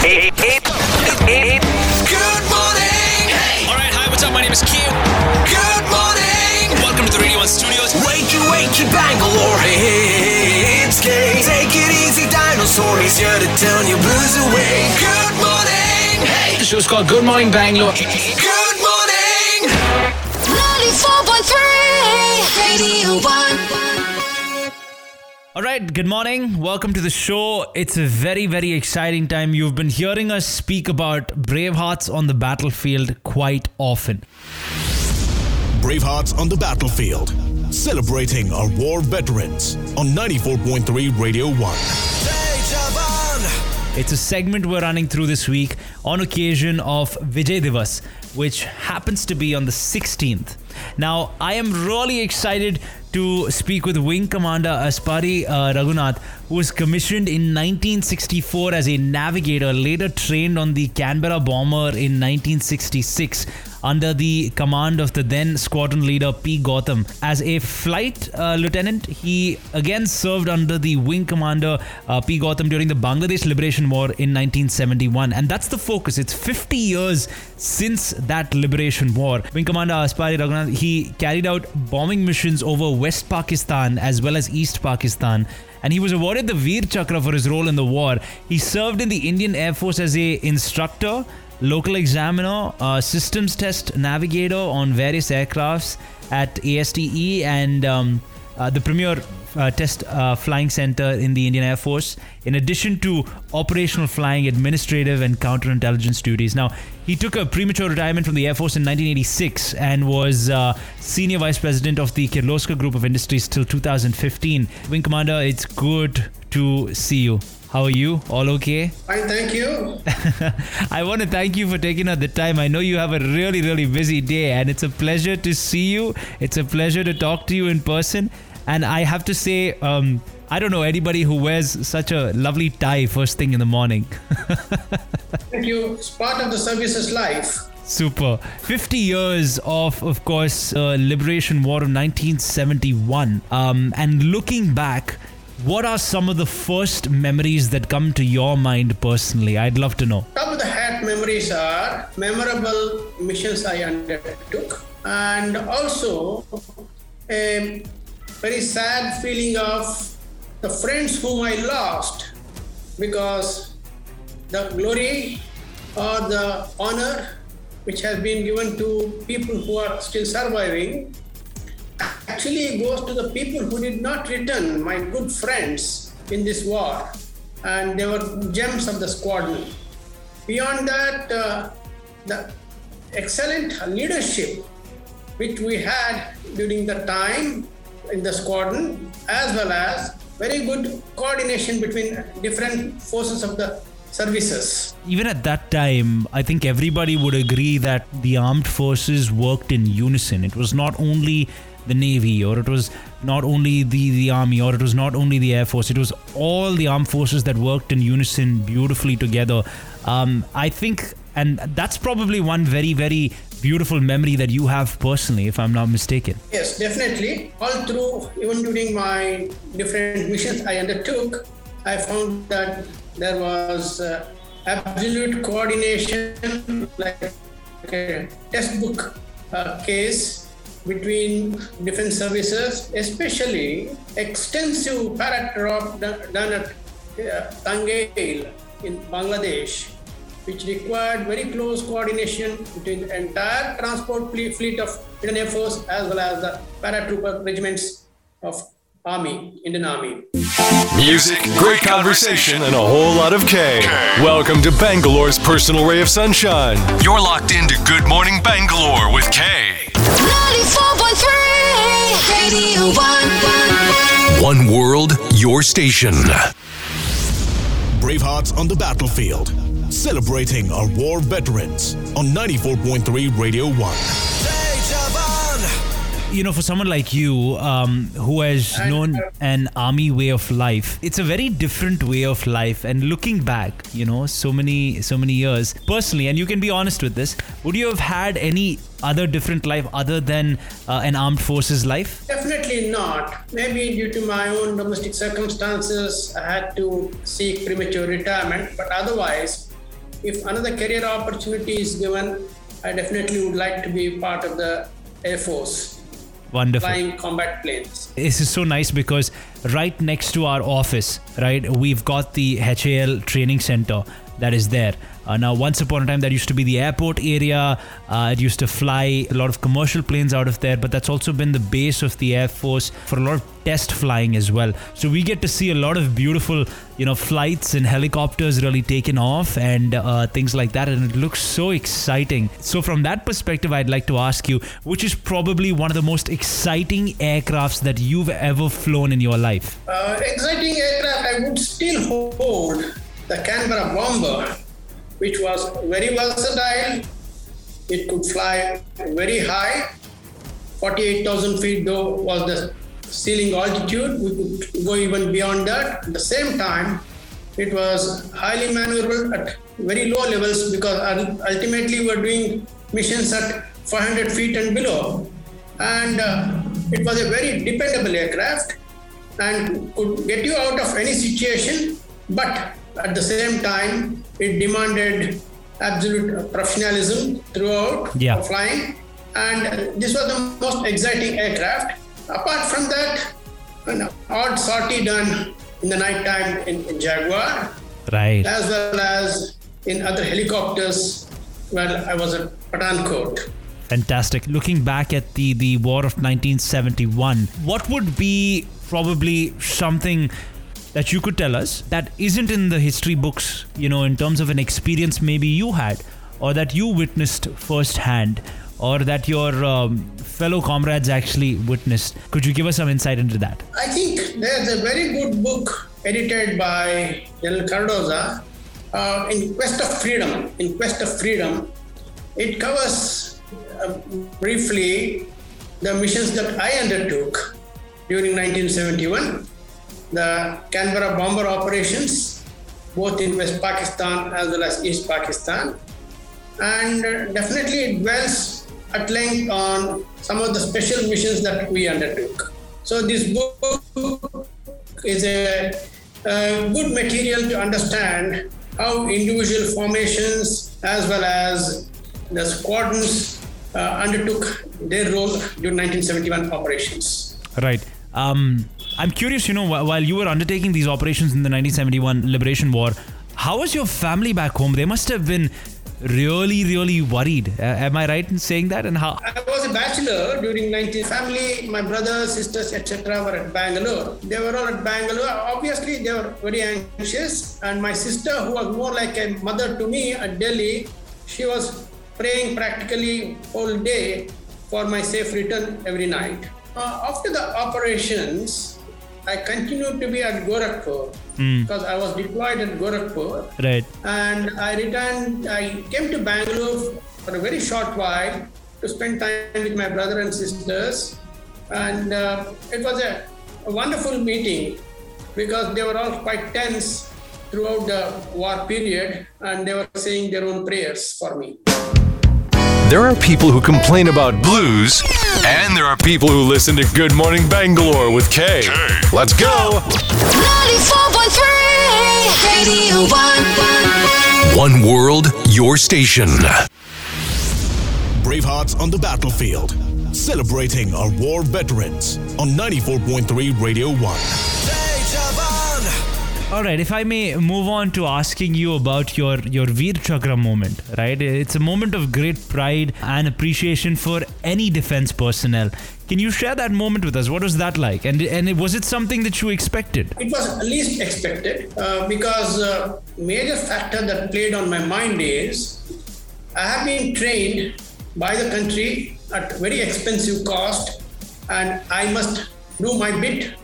Good morning. Hey. All right, hi, what's up? My name is Q. Good morning. Welcome to the Radio 1 Studios. Wakey, wakey, Bangalore. Hey, it's Kay. Take it easy, dinosaur. He's here to turn your blues away. Good morning. Hey, The show's called Good Morning Bangalore. good morning. 94.3 Radio 1. All right, good morning. Welcome to the show. It's a very, very exciting time. You've been hearing us speak about Bravehearts on the battlefield quite often. Bravehearts on the Battlefield, celebrating our war veterans on 94.3 Radio 1. It's a segment we're running through this week on occasion of Vijay Divas, which happens to be on the 16th. Now, I am really excited to speak with Wing Commander Aspari uh, Raghunath, who was commissioned in 1964 as a navigator, later trained on the Canberra bomber in 1966 under the command of the then squadron leader P. Gautam. As a flight uh, lieutenant, he again served under the wing commander uh, P. Gautam during the Bangladesh Liberation War in 1971. And that's the focus. It's 50 years since that liberation war. Wing Commander Aspari Raghunath, he carried out bombing missions over West Pakistan as well as East Pakistan and he was awarded the Veer Chakra for his role in the war. He served in the Indian Air Force as a instructor, local examiner, systems test navigator on various aircrafts at ASTE and um, uh, the premier uh, test uh, flying center in the Indian Air Force, in addition to operational flying, administrative, and counterintelligence duties. Now, he took a premature retirement from the Air Force in 1986 and was uh, senior vice president of the Kirloskar Group of Industries till 2015. Wing Commander, it's good to see you. How are you? All okay? Fine, thank you. I want to thank you for taking out the time. I know you have a really, really busy day, and it's a pleasure to see you. It's a pleasure to talk to you in person. And I have to say, um, I don't know anybody who wears such a lovely tie first thing in the morning. Thank you. It's part of the service's life. Super. 50 years of, of course, uh, Liberation War of 1971. Um, and looking back, what are some of the first memories that come to your mind personally? I'd love to know. Top of the hat memories are memorable missions I undertook, and also a very sad feeling of the friends whom I lost because the glory or the honor which has been given to people who are still surviving actually goes to the people who did not return, my good friends in this war, and they were gems of the squadron. Beyond that, uh, the excellent leadership which we had during the time in the squadron, as well as very good coordination between different forces of the services. Even at that time, I think everybody would agree that the armed forces worked in unison. It was not only the Navy, or it was not only the, the Army, or it was not only the Air Force. It was all the armed forces that worked in unison beautifully together. Um, I think, and that's probably one very, very beautiful memory that you have personally, if I'm not mistaken. Yes, definitely. All through, even during my different missions I undertook, I found that there was uh, absolute coordination, like a textbook uh, case between different services, especially extensive para-drop done done at uh, Tangail in Bangladesh, which required very close coordination between the entire transport fleet, fleet of Indian Air Force as well as the paratrooper regiments of Army, Indian Army. Music, great conversation, and a whole lot of K. Welcome to Bangalore's personal ray of sunshine. You're locked into Good Morning Bangalore with K. 94.3 Radio 1. One world, your station. Bravehearts on the Battlefield, celebrating our war veterans on 94.3 Radio 1. You know, for someone like you, um, who has known an army way of life, it's a very different way of life. And looking back, you know, so many, so many years, personally, and you can be honest with this, would you have had any other different life other than uh, an armed forces life? Definitely not. Maybe due to my own domestic circumstances, I had to seek premature retirement. But otherwise, if another career opportunity is given, I definitely would like to be part of the Air Force, Wonderful. flying combat planes. This is so nice because right next to our office, right, we've got the HAL training center that is there. Uh, now, once upon a time, that used to be the airport area. Uh, it used to fly a lot of commercial planes out of there, but that's also been the base of the Air Force for a lot of test flying as well. So we get to see a lot of beautiful, you know, flights and helicopters really taken off and uh, things like that, and it looks so exciting. So from that perspective, I'd like to ask you, which is probably one of the most exciting aircrafts that you've ever flown in your life? Uh, exciting aircraft, I would still hold the Canberra Bomber, which was very versatile. It could fly very high. 48,000 feet, though, was the ceiling altitude. We could go even beyond that. At the same time, it was highly maneuverable at very low levels because ultimately we're doing missions at 500 feet and below. And uh, it was a very dependable aircraft and could get you out of any situation, but at the same time, it demanded absolute professionalism throughout Yeah. flying. And this was the most exciting aircraft. Apart from that, an odd sortie done in the night time in, in Jaguar, Right. as well as in other helicopters while I was at Pathankot. Fantastic. Looking back at the the war of 1971, what would be probably something that you could tell us that isn't in the history books, you know, in terms of an experience maybe you had or that you witnessed firsthand or that your um, fellow comrades actually witnessed? Could you give us some insight into that? I think there's a very good book edited by General Cardozo, uh, In Quest of Freedom. In Quest of Freedom, it covers uh, briefly the missions that I undertook during 1971, the Canberra bomber operations, both in West Pakistan as well as East Pakistan. And uh, definitely it dwells at length on some of the special missions that we undertook. So this book is a, a good material to understand how individual formations as well as the squadrons uh, undertook their role during 1971 operations. Right. Um, I'm curious, you know, while you were undertaking these operations in the 1971 Liberation War, how was your family back home? They must have been really, really worried. Uh, am I right in saying that? And how? I was a bachelor during 19 family, my brothers, sisters, etc. were at Bangalore. They were all at Bangalore. Obviously, they were very anxious. And my sister, who was more like a mother to me at Delhi, she was praying practically all day for my safe return every night. Uh, after the operations, I continued to be at Gorakhpur because I was deployed at Gorakhpur Right. and I returned. I came to Bangalore for a very short while to spend time with my brother and sisters, and uh, it was a, a wonderful meeting because they were all quite tense throughout the war period, and they were saying their own prayers for me. There are people who complain about blues, and there are people who listen to Good Morning Bangalore with Kay. Let's go! 94.3 Radio 1. One world, your station. Bravehearts on the battlefield. Celebrating our war veterans on 94.3 Radio 1. All right. If I may move on to asking you about your your Veer Chakra moment, right? It's a moment of great pride and appreciation for any defense personnel. Can you share that moment with us? What was that like? And and was it something that you expected? It was least expected uh, because uh, major factor that played on my mind is I have been trained by the country at very expensive cost, and I must do my bit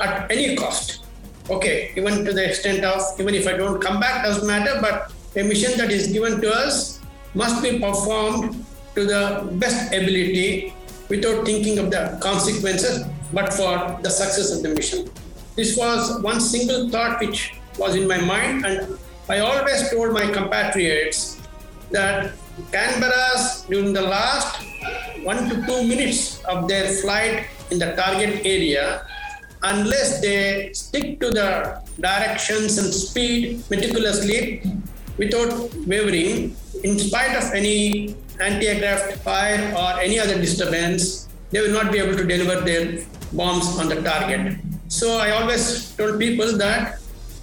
at any cost. Okay, even to the extent of even if I don't come back doesn't matter, but a mission that is given to us must be performed to the best ability without thinking of the consequences, but for the success of the mission. This was one single thought which was in my mind, and I always told my compatriots that Canberra's during the last one to two minutes of their flight in the target area, unless they stick to the directions and speed meticulously, without wavering, in spite of any anti-aircraft fire or any other disturbance, they will not be able to deliver their bombs on the target. So I always told people that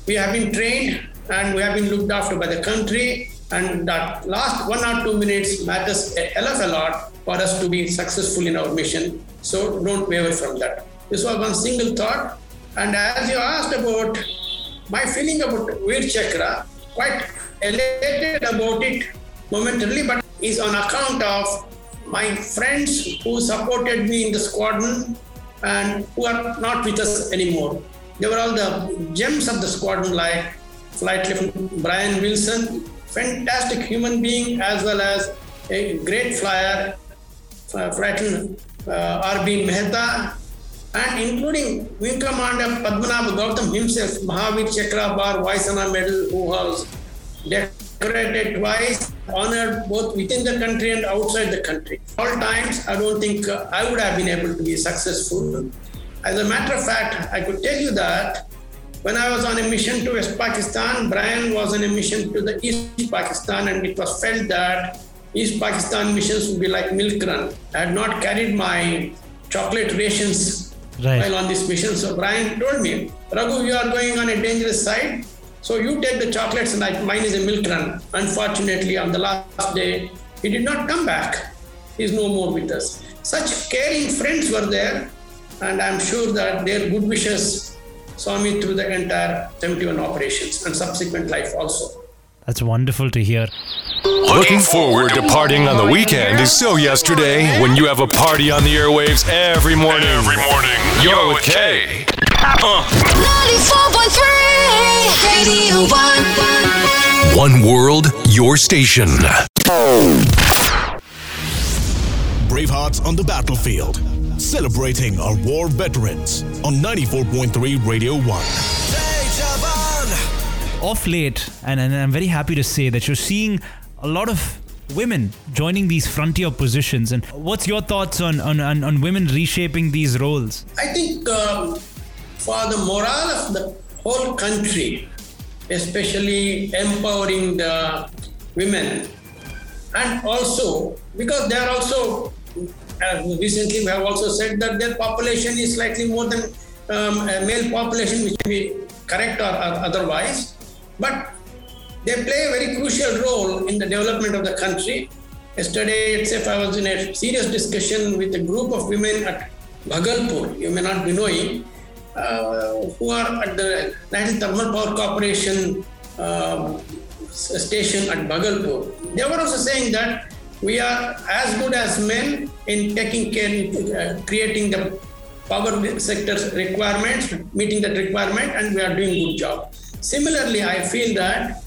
we have been trained and we have been looked after by the country and that last one or two minutes matters a hell of a lot for us to be successful in our mission. So don't waver from that. This was one single thought. And as you asked about my feeling about Veer Chakra, quite elated about it momentarily, but is on account of my friends who supported me in the squadron and who are not with us anymore. They were all the gems of the squadron, like Flight Lieutenant Brian Wilson, fantastic human being, as well as a great flyer, Flight uh, R.B. Mehta, and including Wing Commander Padmanabh Gautam himself, Mahavir Chakra Bar Vayu Sena Medal, who was decorated twice, honored both within the country and outside the country. All times, I don't think uh, I would have been able to be successful. As a matter of fact, I could tell you that when I was on a mission to West Pakistan, Brian was on a mission to the East Pakistan, and it was felt that East Pakistan missions would be like milk run. I had not carried my chocolate rations Right. while on this mission. So Brian told me, Raghu, you are going on a dangerous side. So you take the chocolates and I, mine is a milk run. Unfortunately, on the last day, he did not come back. He's no more with us. Such caring friends were there, and I'm sure that their good wishes saw me through the entire 71 operations and subsequent life also. That's wonderful to hear. Looking forward to partying on the weekend is so yesterday when you have a party on the airwaves every morning. Every morning. You're with uh. K. 94.3 Radio 1. One world, your station. Bravehearts on the battlefield, celebrating our war veterans on 94.3 Radio 1. Off late, and, and I'm very happy to say that you're seeing a lot of women joining these frontier positions. And what's your thoughts on, on, on, on women reshaping these roles? I think um, for the morale of the whole country, especially empowering the women, and also because they are also, recently we have also said that their population is slightly more than um, male population, which may be correct or, or otherwise, but they play a very crucial role in the development of the country. Yesterday itself, I was in a serious discussion with a group of women at Bhagalpur, you may not be knowing, uh, who are at the National Thermal Power Corporation s- station at Bhagalpur. They were also saying that we are as good as men in taking care, uh, creating the power sector's requirements, meeting that requirement, and we are doing good job. Similarly, I feel that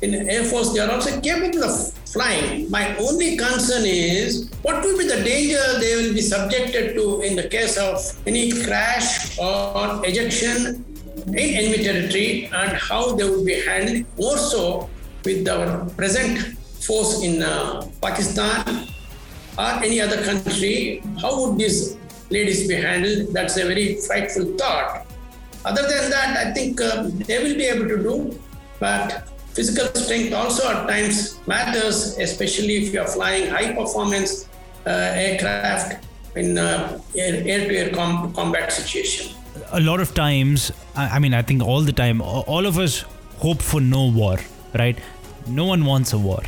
in Air Force, they are also capable of flying. My only concern is what will be the danger they will be subjected to in the case of any crash or ejection in enemy territory and how they will be handled more so with our present force in uh, Pakistan or any other country. How would these ladies be handled? That's a very frightful thought. Other than that, I think uh, they will be able to do, but physical strength also at times matters, especially if you are flying high performance uh, aircraft in uh, air to air combat situation. a lot of times, I, I mean, I think all the time, all of us hope for no war, right? No one wants a war.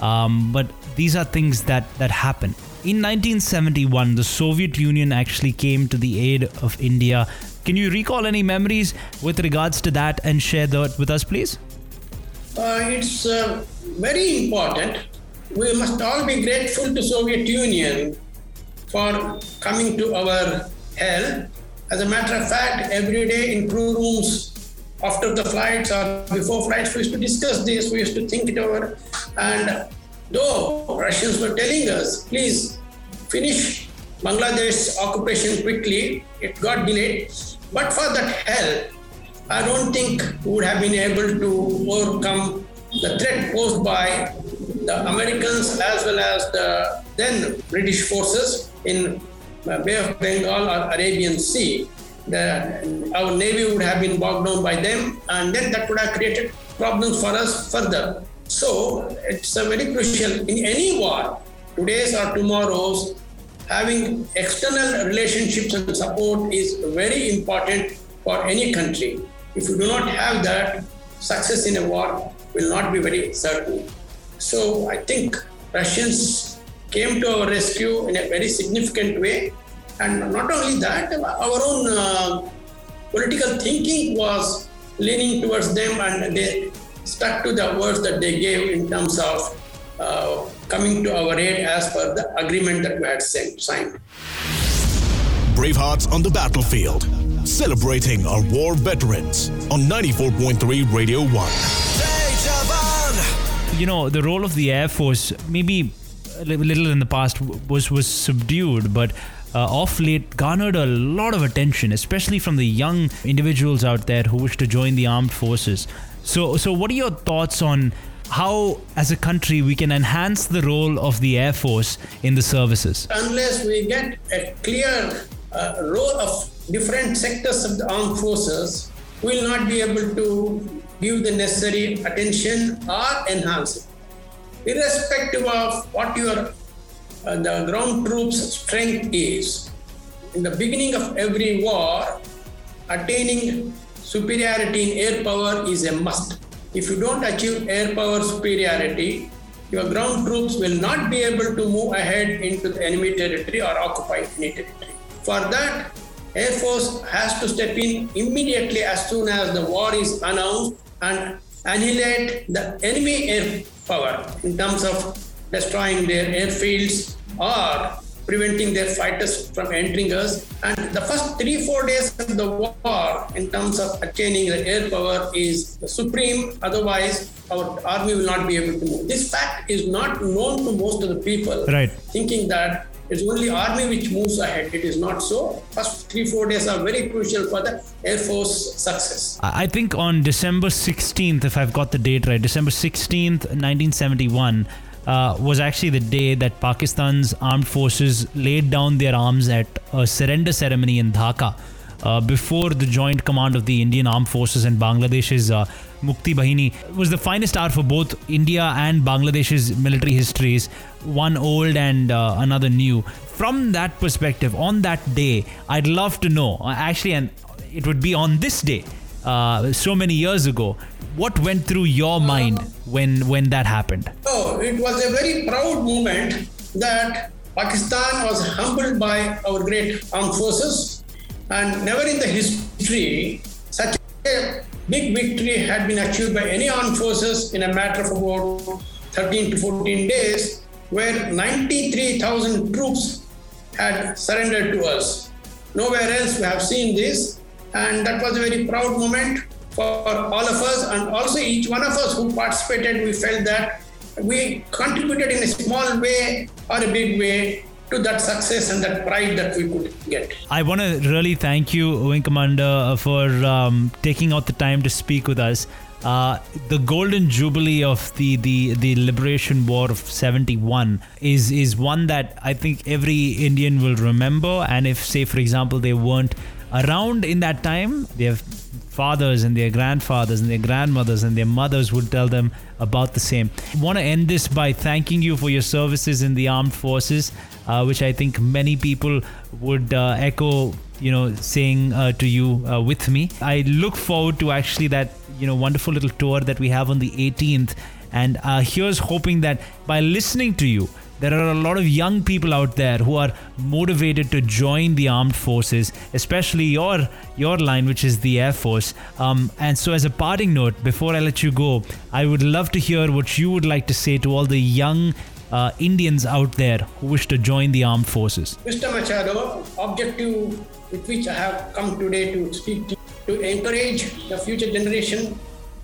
Um, but these are things that, that happen. In 1971, the Soviet Union actually came to the aid of India. Can you recall any memories with regards to that and share that with us, please? Uh, it's uh, very important. We must all be grateful to Soviet Union for coming to our help. As a matter of fact, every day in crew rooms after the flights or before flights, we used to discuss this, we used to think it over. And though Russians were telling us, please finish Bangladesh occupation quickly, it got delayed. But for that help, I don't think we would have been able to overcome the threat posed by the Americans as well as the then British forces in uh, Bay of Bengal or Arabian Sea. The, our navy would have been bogged down by them, and then that would have created problems for us further. So it's a very crucial in any war, today's or tomorrow's, having external relationships and support is very important for any country. If you do not have that, success in a war will not be very certain. So I think Russians came to our rescue in a very significant way. And not only that, our own uh, political thinking was leaning towards them and they stuck to the words that they gave in terms of uh, coming to our aid as per the agreement that we had sent, signed. Bravehearts on the battlefield, celebrating our war veterans on 94.3 Radio 1. You know the role of the air force maybe a little in the past was was subdued but uh, off late garnered a lot of attention especially from the young individuals out there who wish to join the armed forces so so what are your thoughts on how as a country we can enhance the role of the air force in the services unless we get a clear uh, role of different sectors of the armed forces, we will not be able to give the necessary attention or enhance it. Irrespective of what your uh, the ground troops' strength is, in the beginning of every war, attaining superiority in air power is a must. If you don't achieve air power superiority, your ground troops will not be able to move ahead into the enemy territory or occupy any territory. For that, Air Force has to step in immediately as soon as the war is announced and annihilate the enemy air power in terms of destroying their airfields or preventing their fighters from entering us. And the first three, four days of the war, in terms of attaining the air power, is supreme. Otherwise, our army will not be able to move. This fact is not known to most of the people, Right. thinking that it's only army which moves ahead. It is not so. First three, four days are very crucial for the air force success. I I think on December 16th, if I've got the date right, December 16th, 1971, uh, was actually the day that Pakistan's armed forces laid down their arms at a surrender ceremony in Dhaka. Uh, before the joint command of the Indian Armed Forces and Bangladesh's uh, Mukti Bahini It was the finest hour for both India and Bangladesh's military histories, one old and uh, another new. From that perspective, on that day, I'd love to know, uh, actually, and it would be on this day, uh, so many years ago, what went through your mind when when that happened? Oh, it was a very proud moment that Pakistan was humbled by our great armed forces, and never in the history such a big victory had been achieved by any armed forces in a matter of about 13 to 14 days, where 93,000 troops had surrendered to us. Nowhere else we have seen this, and that was a very proud moment for all of us, and also each one of us who participated. We felt that we contributed in a small way or a big way to that success and that pride that we could get. I want to really thank you, Wing Commander, for um, taking out the time to speak with us. Uh, the golden jubilee of the, the, the liberation war of 71 is is one that I think every Indian will remember and if say for example they weren't around in that time their fathers and their grandfathers and their grandmothers and their mothers would tell them about the same. I want to end this by thanking you for your services in the armed forces, uh, which I think many people would uh, echo, you know, saying uh, to you uh, with me. I look forward to actually that, you know, wonderful little tour that we have on the 18th. And uh, here's hoping that by listening to you, there are a lot of young people out there who are motivated to join the armed forces, especially your your line, which is the Air Force. Um, and so, as a parting note, before I let you go, I would love to hear what you would like to say to all the young uh, Indians out there who wish to join the armed forces. Mr. Machado, objective with which I have come today to speak to, to encourage the future generation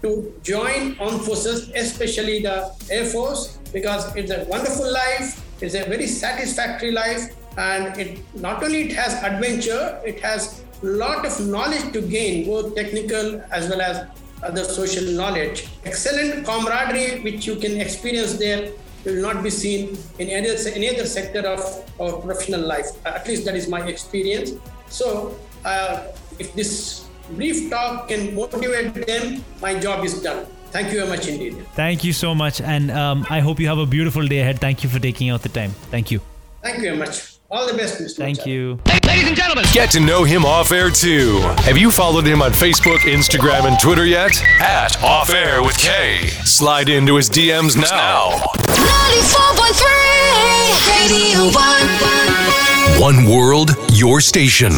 to join armed forces, especially the Air Force, because it's a wonderful life, it's a very satisfactory life, and it not only it has adventure, it has a lot of knowledge to gain, both technical as well as other social knowledge. Excellent camaraderie which you can experience there will not be seen in any other, any other sector of our professional life. At least that is my experience. So, uh, if this brief talk can motivate them, my job is done. Thank you very much indeed. Thank you so much. And um, I hope you have a beautiful day ahead. Thank you for taking out the time. Thank you. Thank you very much. All the best, Mr. Thank Machado. you. Ladies and gentlemen. Get to know him off air too. Have you followed him on Facebook, Instagram, and Twitter yet? At Off Air with K. Slide into his DMs now. 94.3 Radio 1. One world, your station.